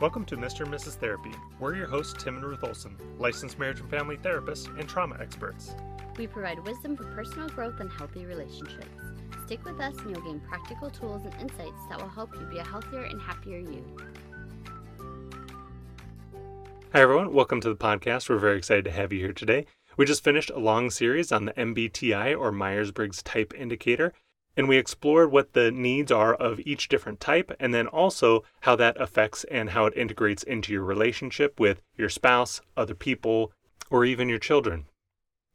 Welcome to Mr. and Mrs. Therapy. We're your hosts, Tim and Ruth Olson, licensed marriage and family therapists and trauma experts. We provide wisdom for personal growth and healthy relationships. Stick with us and you'll gain practical tools and insights that will help you be a healthier and happier you. Hi, everyone. Welcome to the podcast. We're very excited to have you here today. We just finished a long series on the MBTI or Myers Briggs Type Indicator, and we explored what the needs are of each different type and then also how that affects and how it integrates into your relationship with your spouse, other people, or even your children.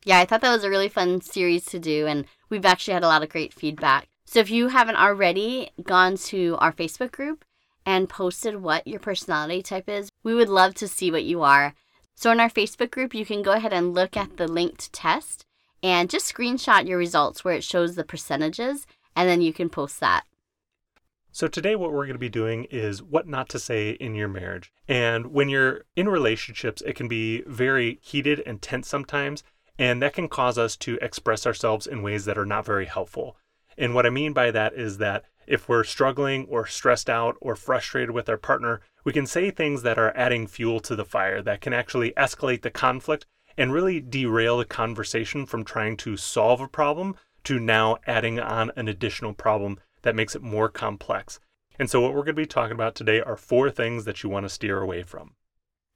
Yeah, I thought that was a really fun series to do, and we've actually had a lot of great feedback. So if you haven't already gone to our Facebook group and posted what your personality type is, we would love to see what you are. So in our Facebook group, you can go ahead and look at the linked test and just screenshot your results where it shows the percentages, and then you can post that. So, today, what we're going to be doing is what not to say in your marriage. And when you're in relationships, it can be very heated and tense sometimes, and that can cause us to express ourselves in ways that are not very helpful. And what I mean by that is that if we're struggling or stressed out or frustrated with our partner, we can say things that are adding fuel to the fire that can actually escalate the conflict and really derail the conversation from trying to solve a problem to now adding on an additional problem that makes it more complex. And so, what we're going to be talking about today are four things that you want to steer away from.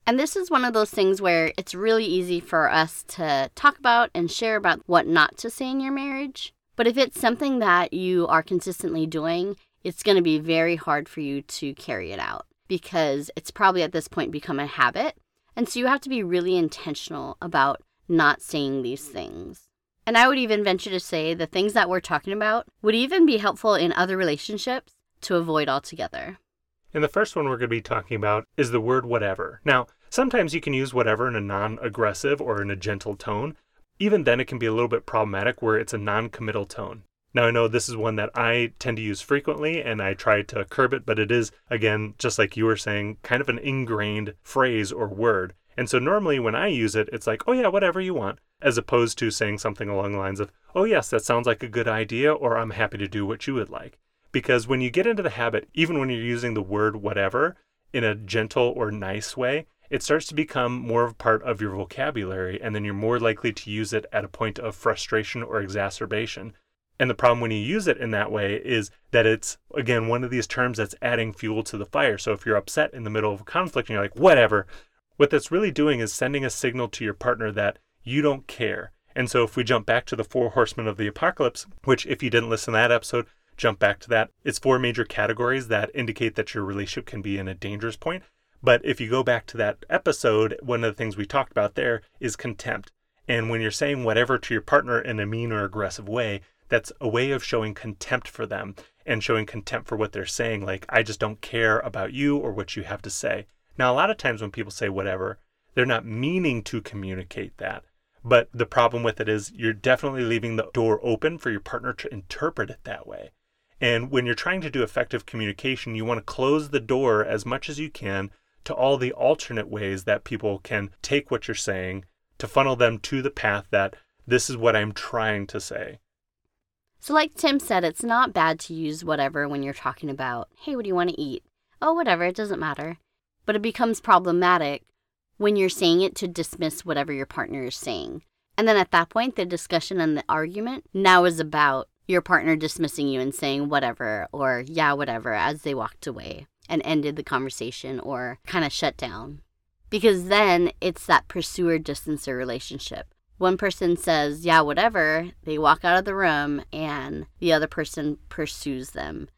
And this is one of those things where it's really easy for us to talk about and share about what not to say in your marriage. But if it's something that you are consistently doing, it's going to be very hard for you to carry it out because it's probably at this point become a habit. And so you have to be really intentional about not saying these things. And I would even venture to say the things that we're talking about would even be helpful in other relationships to avoid altogether. And the first one we're going to be talking about is the word whatever. Now, sometimes you can use whatever in a non aggressive or in a gentle tone. Even then, it can be a little bit problematic where it's a non committal tone. Now, I know this is one that I tend to use frequently and I try to curb it, but it is, again, just like you were saying, kind of an ingrained phrase or word. And so normally when I use it, it's like, oh yeah, whatever you want, as opposed to saying something along the lines of, oh yes, that sounds like a good idea, or I'm happy to do what you would like. Because when you get into the habit, even when you're using the word whatever in a gentle or nice way, it starts to become more of a part of your vocabulary, and then you're more likely to use it at a point of frustration or exacerbation. And the problem when you use it in that way is that it's, again, one of these terms that's adding fuel to the fire. So if you're upset in the middle of a conflict and you're like, whatever, what that's really doing is sending a signal to your partner that you don't care. And so if we jump back to the four horsemen of the apocalypse, which if you didn't listen to that episode, jump back to that. It's four major categories that indicate that your relationship can be in a dangerous point. But if you go back to that episode, one of the things we talked about there is contempt. And when you're saying whatever to your partner in a mean or aggressive way, that's a way of showing contempt for them and showing contempt for what they're saying. Like, I just don't care about you or what you have to say. Now, a lot of times when people say whatever, they're not meaning to communicate that. But the problem with it is you're definitely leaving the door open for your partner to interpret it that way. And when you're trying to do effective communication, you want to close the door as much as you can to all the alternate ways that people can take what you're saying to funnel them to the path that this is what I'm trying to say. So, like Tim said, it's not bad to use whatever when you're talking about, hey, what do you want to eat? Oh, whatever, it doesn't matter. But it becomes problematic when you're saying it to dismiss whatever your partner is saying. And then at that point, the discussion and the argument now is about your partner dismissing you and saying whatever or yeah, whatever as they walked away and ended the conversation or kind of shut down. Because then it's that pursuer distancer relationship one person says, yeah, whatever, they walk out of the room and the other person pursues them.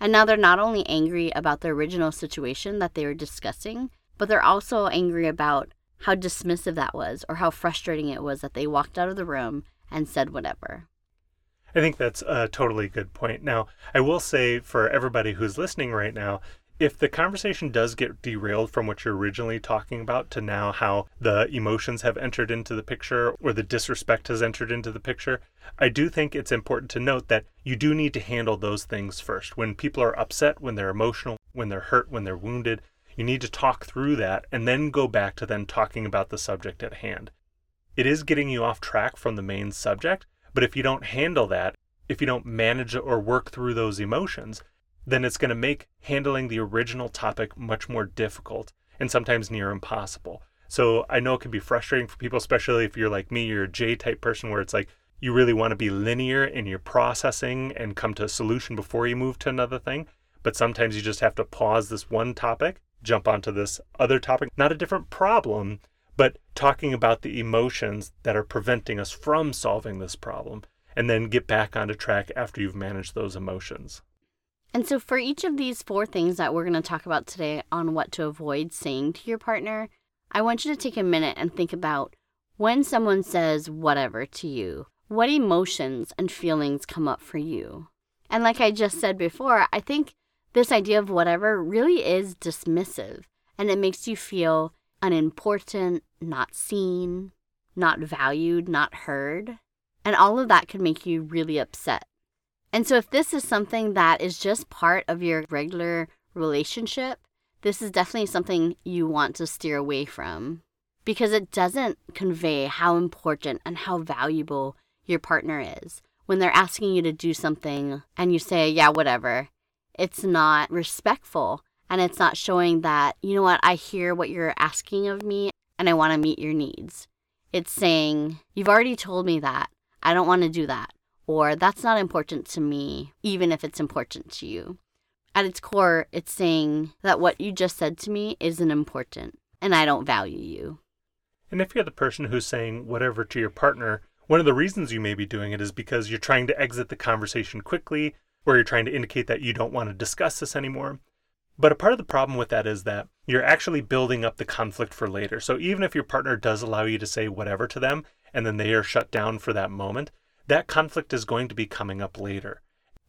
And now they're not only angry about the original situation that they were discussing, but they're also angry about how dismissive that was or how frustrating it was that they walked out of the room and said whatever. I think that's a totally good point. Now, I will say for everybody who's listening right now, if the conversation does get derailed from what you're originally talking about to now how the emotions have entered into the picture or the disrespect has entered into the picture, I do think it's important to note that you do need to handle those things first. When people are upset, when they're emotional, when they're hurt, when they're wounded, you need to talk through that and then go back to then talking about the subject at hand. It is getting you off track from the main subject, but if you don't handle that, if you don't manage or work through those emotions, then it's going to make handling the original topic much more difficult and sometimes near impossible. So I know it can be frustrating for people, especially if you're like me, you're a J type person where it's like you really want to be linear in your processing and come to a solution before you move to another thing. But sometimes you just have to pause this one topic, jump onto this other topic, not a different problem, but talking about the emotions that are preventing us from solving this problem, and then get back onto track after you've managed those emotions. And so, for each of these four things that we're going to talk about today on what to avoid saying to your partner, I want you to take a minute and think about when someone says whatever to you, what emotions and feelings come up for you? And like I just said before, I think this idea of whatever really is dismissive and it makes you feel unimportant, not seen, not valued, not heard. And all of that can make you really upset. And so, if this is something that is just part of your regular relationship, this is definitely something you want to steer away from because it doesn't convey how important and how valuable your partner is. When they're asking you to do something and you say, yeah, whatever, it's not respectful and it's not showing that, you know what, I hear what you're asking of me and I want to meet your needs. It's saying, you've already told me that. I don't want to do that or that's not important to me, even if it's important to you. At its core, it's saying that what you just said to me isn't important and I don't value you. And if you're the person who's saying whatever to your partner, one of the reasons you may be doing it is because you're trying to exit the conversation quickly or you're trying to indicate that you don't want to discuss this anymore. But a part of the problem with that is that you're actually building up the conflict for later. So even if your partner does allow you to say whatever to them and then they are shut down for that moment, that conflict is going to be coming up later.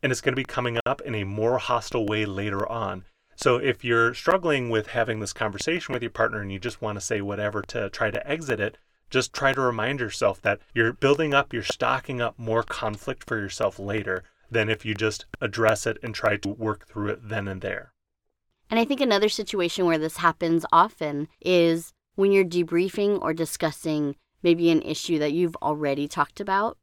And it's going to be coming up in a more hostile way later on. So if you're struggling with having this conversation with your partner and you just want to say whatever to try to exit it, just try to remind yourself that you're building up, you're stocking up more conflict for yourself later than if you just address it and try to work through it then and there. And I think another situation where this happens often is when you're debriefing or discussing maybe an issue that you've already talked about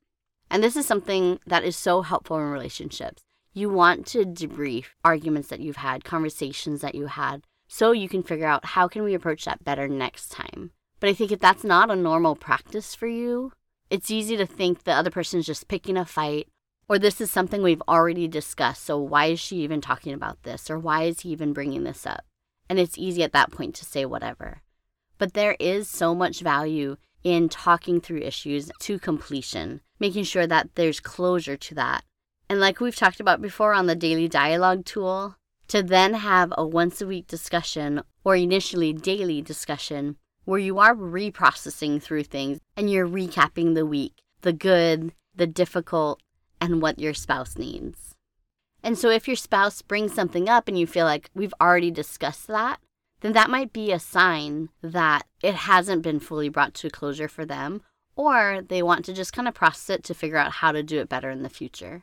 and this is something that is so helpful in relationships. You want to debrief arguments that you've had, conversations that you had, so you can figure out how can we approach that better next time. But I think if that's not a normal practice for you, it's easy to think the other person's just picking a fight or this is something we've already discussed. So why is she even talking about this or why is he even bringing this up? And it's easy at that point to say whatever. But there is so much value in talking through issues to completion, making sure that there's closure to that. And like we've talked about before on the daily dialogue tool, to then have a once a week discussion or initially daily discussion where you are reprocessing through things and you're recapping the week, the good, the difficult, and what your spouse needs. And so if your spouse brings something up and you feel like we've already discussed that, then that might be a sign that it hasn't been fully brought to closure for them, or they want to just kind of process it to figure out how to do it better in the future.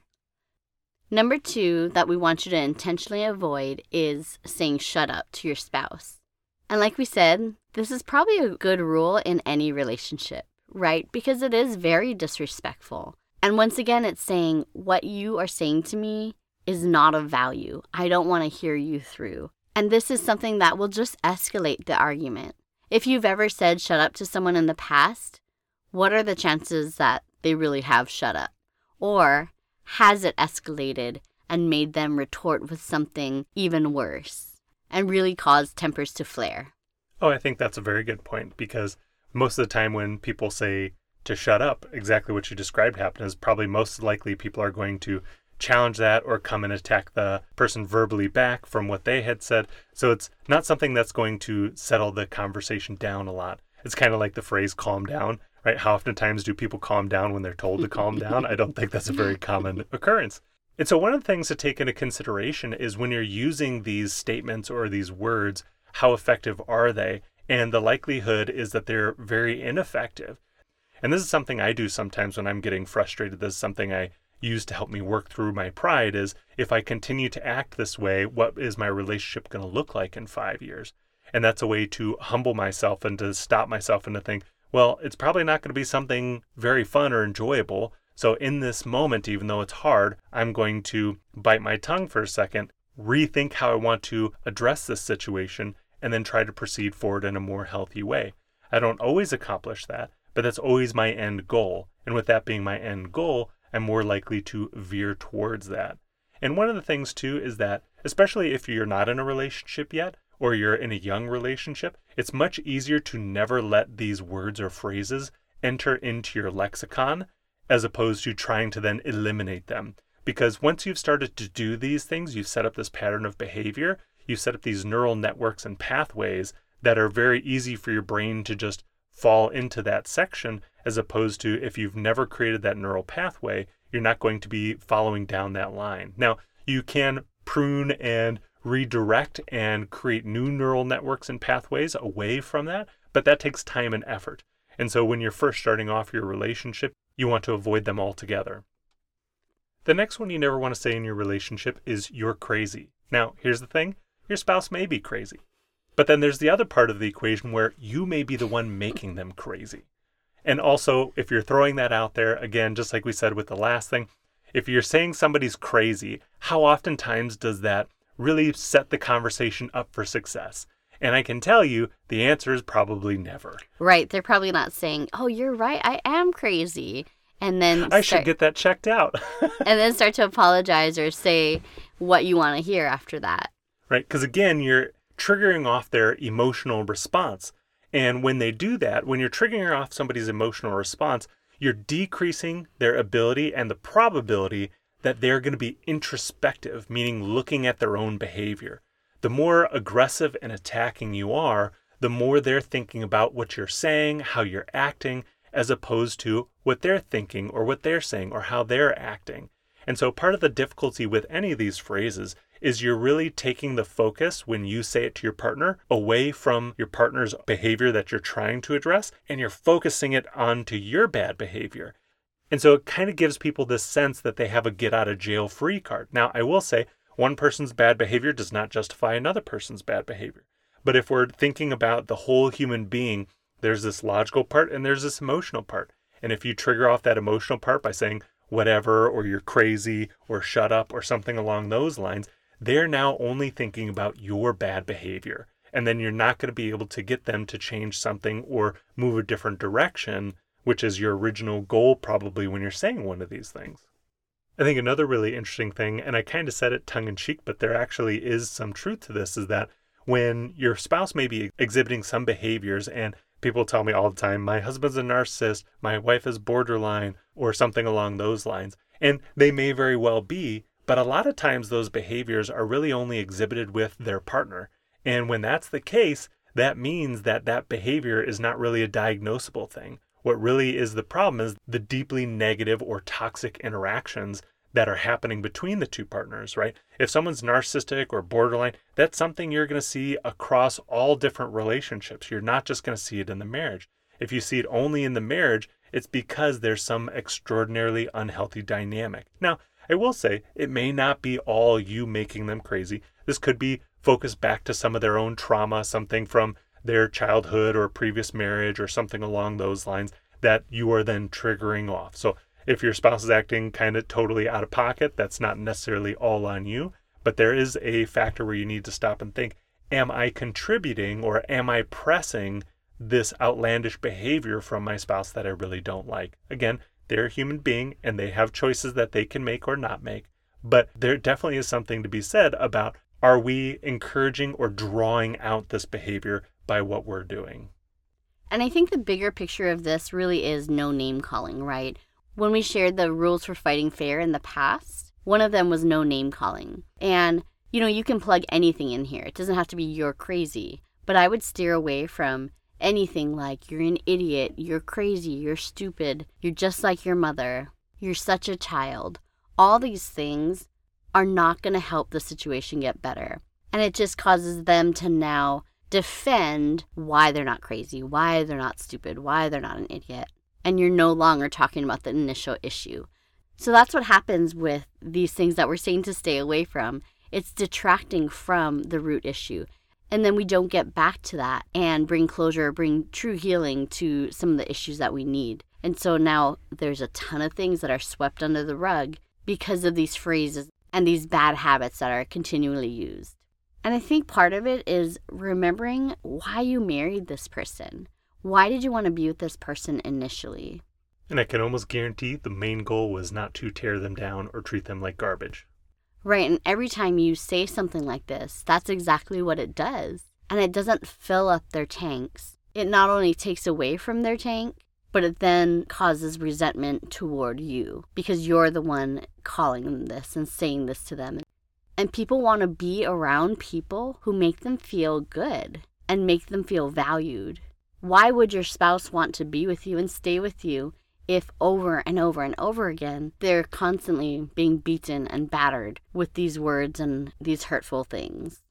Number two that we want you to intentionally avoid is saying shut up to your spouse. And like we said, this is probably a good rule in any relationship, right? Because it is very disrespectful. And once again, it's saying what you are saying to me is not of value. I don't want to hear you through. And this is something that will just escalate the argument. If you've ever said shut up to someone in the past, what are the chances that they really have shut up? Or has it escalated and made them retort with something even worse and really caused tempers to flare? Oh, I think that's a very good point because most of the time when people say to shut up, exactly what you described happened is probably most likely people are going to challenge that or come and attack the person verbally back from what they had said. So it's not something that's going to settle the conversation down a lot. It's kind of like the phrase calm down, right? How often times do people calm down when they're told to calm down? I don't think that's a very common occurrence. And so one of the things to take into consideration is when you're using these statements or these words, how effective are they? And the likelihood is that they're very ineffective. And this is something I do sometimes when I'm getting frustrated. This is something I use to help me work through my pride is if I continue to act this way, what is my relationship going to look like in five years? And that's a way to humble myself and to stop myself and to think, well, it's probably not going to be something very fun or enjoyable. So in this moment, even though it's hard, I'm going to bite my tongue for a second, rethink how I want to address this situation, and then try to proceed forward in a more healthy way. I don't always accomplish that, but that's always my end goal. And with that being my end goal, I'm more likely to veer towards that. And one of the things too is that, especially if you're not in a relationship yet, or you're in a young relationship, it's much easier to never let these words or phrases enter into your lexicon as opposed to trying to then eliminate them. Because once you've started to do these things, you've set up this pattern of behavior, you've set up these neural networks and pathways that are very easy for your brain to just fall into that section, as opposed to if you've never created that neural pathway, you're not going to be following down that line. Now, you can prune and redirect and create new neural networks and pathways away from that, but that takes time and effort. And so when you're first starting off your relationship, you want to avoid them altogether. The next one you never want to say in your relationship is you're crazy. Now, here's the thing your spouse may be crazy. But then there's the other part of the equation where you may be the one making them crazy. And also, if you're throwing that out there, again, just like we said with the last thing, if you're saying somebody's crazy, how oftentimes does that really set the conversation up for success? And I can tell you the answer is probably never. Right. They're probably not saying, oh, you're right. I am crazy. And then I start, should get that checked out. and then start to apologize or say what you want to hear after that. Right. Because again, you're triggering off their emotional response. And when they do that, when you're triggering off somebody's emotional response, you're decreasing their ability and the probability that they're going to be introspective, meaning looking at their own behavior. The more aggressive and attacking you are, the more they're thinking about what you're saying, how you're acting, as opposed to what they're thinking or what they're saying or how they're acting. And so part of the difficulty with any of these phrases is you're really taking the focus when you say it to your partner away from your partner's behavior that you're trying to address and you're focusing it onto your bad behavior. And so it kind of gives people this sense that they have a get out of jail free card. Now, I will say one person's bad behavior does not justify another person's bad behavior. But if we're thinking about the whole human being, there's this logical part and there's this emotional part. And if you trigger off that emotional part by saying whatever, or you're crazy, or shut up, or something along those lines, they're now only thinking about your bad behavior. And then you're not going to be able to get them to change something or move a different direction which is your original goal probably when you're saying one of these things. I think another really interesting thing, and I kind of said it tongue in cheek, but there actually is some truth to this, is that when your spouse may be exhibiting some behaviors, and people tell me all the time, my husband's a narcissist, my wife is borderline, or something along those lines, and they may very well be, but a lot of times those behaviors are really only exhibited with their partner. And when that's the case, that means that that behavior is not really a diagnosable thing. What really is the problem is the deeply negative or toxic interactions that are happening between the two partners, right? If someone's narcissistic or borderline, that's something you're going to see across all different relationships. You're not just going to see it in the marriage. If you see it only in the marriage, it's because there's some extraordinarily unhealthy dynamic. Now, I will say it may not be all you making them crazy. This could be focused back to some of their own trauma, something from their childhood or previous marriage or something along those lines that you are then triggering off. So if your spouse is acting kind of totally out of pocket, that's not necessarily all on you, but there is a factor where you need to stop and think, am I contributing or am I pressing this outlandish behavior from my spouse that I really don't like? Again, they're a human being and they have choices that they can make or not make. But there definitely is something to be said about are we encouraging or drawing out this behavior by what we're doing. And I think the bigger picture of this really is no name calling, right? When we shared the rules for fighting fair in the past, one of them was no name calling. And, you know, you can plug anything in here. It doesn't have to be you're crazy, but I would steer away from anything like you're an idiot, you're crazy, you're stupid, you're just like your mother, you're such a child. All these things are not going to help the situation get better. And it just causes them to now defend why they're not crazy, why they're not stupid, why they're not an idiot. And you're no longer talking about the initial issue. So that's what happens with these things that we're saying to stay away from. It's detracting from the root issue. And then we don't get back to that and bring closure, bring true healing to some of the issues that we need. And so now there's a ton of things that are swept under the rug because of these phrases and these bad habits that are continually used. And I think part of it is remembering why you married this person. Why did you want to be with this person initially? And I can almost guarantee the main goal was not to tear them down or treat them like garbage. Right, and every time you say something like this, that's exactly what it does. And it doesn't fill up their tanks. It not only takes away from their tank, but it then causes resentment toward you because you're the one calling them this and saying this to them. And people want to be around people who make them feel good and make them feel valued. Why would your spouse want to be with you and stay with you if over and over and over again they're constantly being beaten and battered with these words and these hurtful things?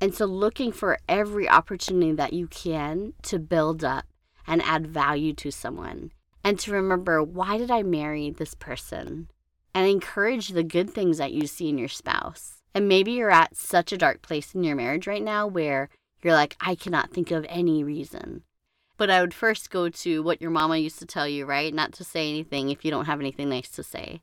And so, looking for every opportunity that you can to build up and add value to someone, and to remember, why did I marry this person? And encourage the good things that you see in your spouse. And maybe you're at such a dark place in your marriage right now where you're like, I cannot think of any reason. But I would first go to what your mama used to tell you, right? Not to say anything if you don't have anything nice to say.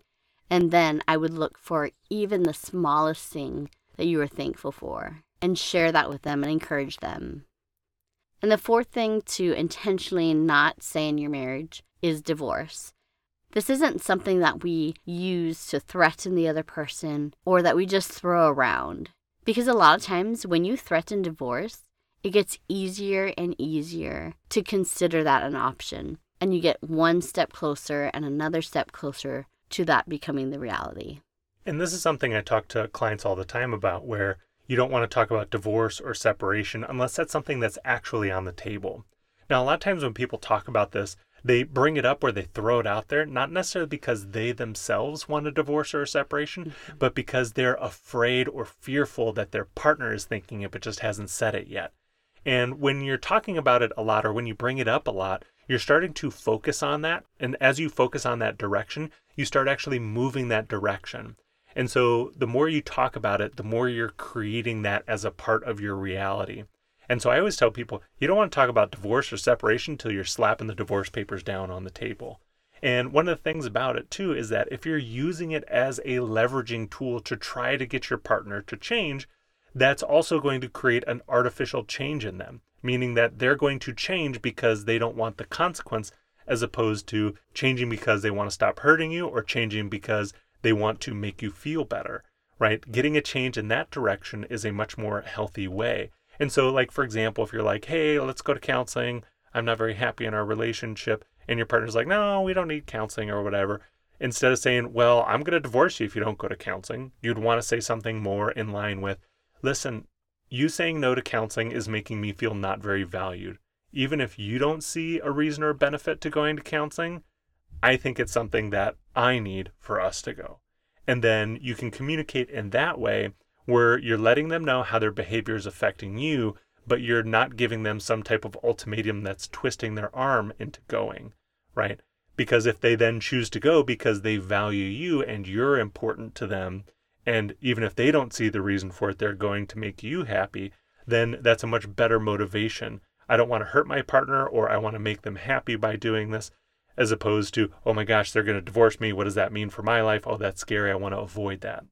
And then I would look for even the smallest thing that you were thankful for and share that with them and encourage them. And the fourth thing to intentionally not say in your marriage is divorce. This isn't something that we use to threaten the other person or that we just throw around. Because a lot of times when you threaten divorce, it gets easier and easier to consider that an option. And you get one step closer and another step closer to that becoming the reality. And this is something I talk to clients all the time about where you don't want to talk about divorce or separation unless that's something that's actually on the table. Now, a lot of times when people talk about this, they bring it up or they throw it out there, not necessarily because they themselves want a divorce or a separation, mm-hmm. but because they're afraid or fearful that their partner is thinking it but just hasn't said it yet. And when you're talking about it a lot or when you bring it up a lot, you're starting to focus on that. And as you focus on that direction, you start actually moving that direction. And so the more you talk about it, the more you're creating that as a part of your reality. And so I always tell people you don't want to talk about divorce or separation until you're slapping the divorce papers down on the table. And one of the things about it too is that if you're using it as a leveraging tool to try to get your partner to change, that's also going to create an artificial change in them, meaning that they're going to change because they don't want the consequence as opposed to changing because they want to stop hurting you or changing because they want to make you feel better, right? Getting a change in that direction is a much more healthy way. And so, like, for example, if you're like, hey, let's go to counseling, I'm not very happy in our relationship, and your partner's like, no, we don't need counseling or whatever, instead of saying, well, I'm going to divorce you if you don't go to counseling, you'd want to say something more in line with, listen, you saying no to counseling is making me feel not very valued. Even if you don't see a reason or benefit to going to counseling, I think it's something that I need for us to go. And then you can communicate in that way where you're letting them know how their behavior is affecting you, but you're not giving them some type of ultimatum that's twisting their arm into going, right? Because if they then choose to go because they value you and you're important to them, and even if they don't see the reason for it, they're going to make you happy, then that's a much better motivation. I don't want to hurt my partner or I want to make them happy by doing this as opposed to, oh my gosh, they're going to divorce me. What does that mean for my life? Oh, that's scary. I want to avoid that.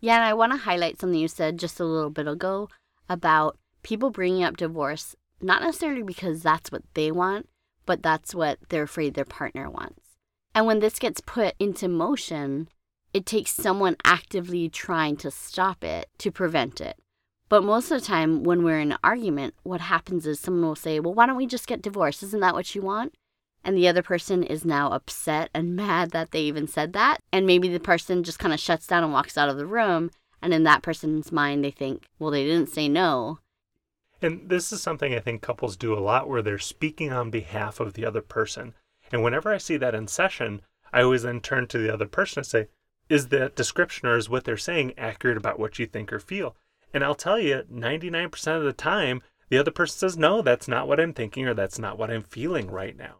Yeah, and I want to highlight something you said just a little bit ago about people bringing up divorce, not necessarily because that's what they want, but that's what they're afraid their partner wants. And when this gets put into motion, it takes someone actively trying to stop it to prevent it. But most of the time, when we're in an argument, what happens is someone will say, Well, why don't we just get divorced? Isn't that what you want? and the other person is now upset and mad that they even said that. And maybe the person just kind of shuts down and walks out of the room. And in that person's mind, they think, well, they didn't say no. And this is something I think couples do a lot where they're speaking on behalf of the other person. And whenever I see that in session, I always then turn to the other person and say, is that description or is what they're saying accurate about what you think or feel? And I'll tell you, 99% of the time, the other person says, no, that's not what I'm thinking or that's not what I'm feeling right now.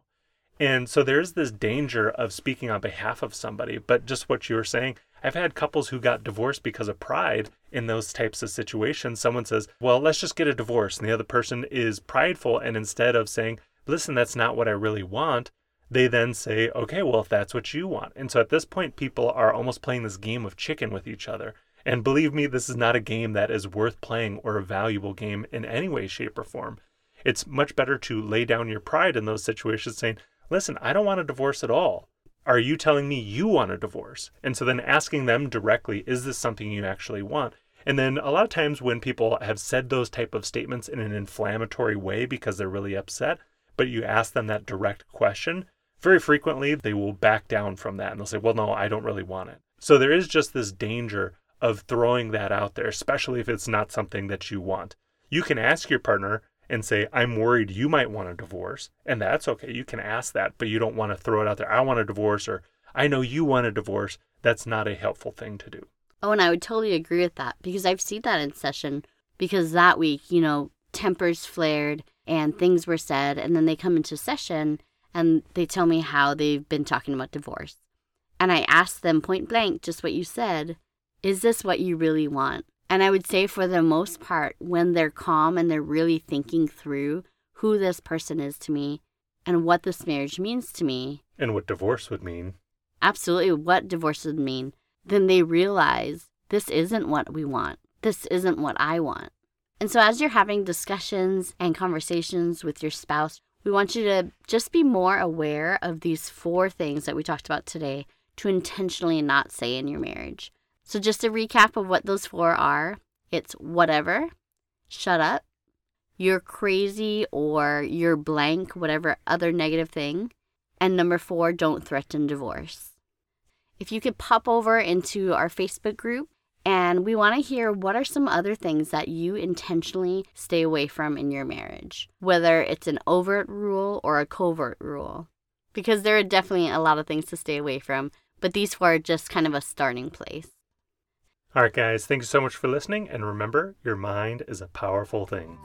And so there's this danger of speaking on behalf of somebody. But just what you were saying, I've had couples who got divorced because of pride in those types of situations. Someone says, Well, let's just get a divorce. And the other person is prideful. And instead of saying, Listen, that's not what I really want, they then say, okay, well, if that's what you want. And so at this point, people are almost playing this game of chicken with each other. And believe me, this is not a game that is worth playing or a valuable game in any way, shape, or form. It's much better to lay down your pride in those situations, saying, listen, I don't want a divorce at all. Are you telling me you want a divorce? And so then asking them directly, is this something you actually want? And then a lot of times when people have said those type of statements in an inflammatory way because they're really upset, but you ask them that direct question, very frequently they will back down from that and they'll say, well, no, I don't really want it. So there is just this danger of throwing that out there, especially if it's not something that you want. You can ask your partner and say, I'm worried you might want a divorce. And that's okay. You can ask that, but you don't want to throw it out there. I want a divorce or I know you want a divorce. That's not a helpful thing to do. Oh, and I would totally agree with that because I've seen that in session because that week, you know, tempers flared and things were said. And then they come into session and they tell me how they've been talking about divorce. And I ask them point blank, just what you said, is this what you really want? And I would say, for the most part, when they're calm and they're really thinking through who this person is to me and what this marriage means to me, and what divorce would mean, absolutely what divorce would mean, then they realize this isn't what we want. This isn't what I want. And so, as you're having discussions and conversations with your spouse, we want you to just be more aware of these four things that we talked about today to intentionally not say in your marriage. So, just a recap of what those four are it's whatever, shut up, you're crazy or you're blank, whatever other negative thing. And number four, don't threaten divorce. If you could pop over into our Facebook group, and we want to hear what are some other things that you intentionally stay away from in your marriage, whether it's an overt rule or a covert rule. Because there are definitely a lot of things to stay away from, but these four are just kind of a starting place. All right, guys, thank you so much for listening. And remember, your mind is a powerful thing.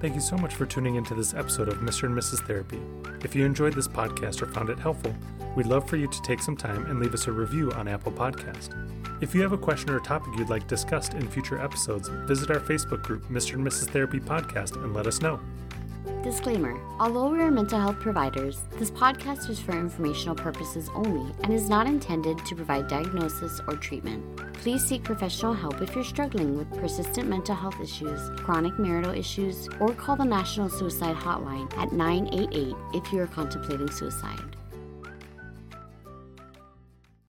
Thank you so much for tuning into this episode of Mr. and Mrs. Therapy. If you enjoyed this podcast or found it helpful, we'd love for you to take some time and leave us a review on Apple Podcast. If you have a question or topic you'd like discussed in future episodes, visit our Facebook group, Mr. and Mrs. Therapy Podcast, and let us know. Disclaimer Although we are mental health providers, this podcast is for informational purposes only and is not intended to provide diagnosis or treatment. Please seek professional help if you're struggling with persistent mental health issues, chronic marital issues, or call the National Suicide Hotline at 988 if you are contemplating suicide.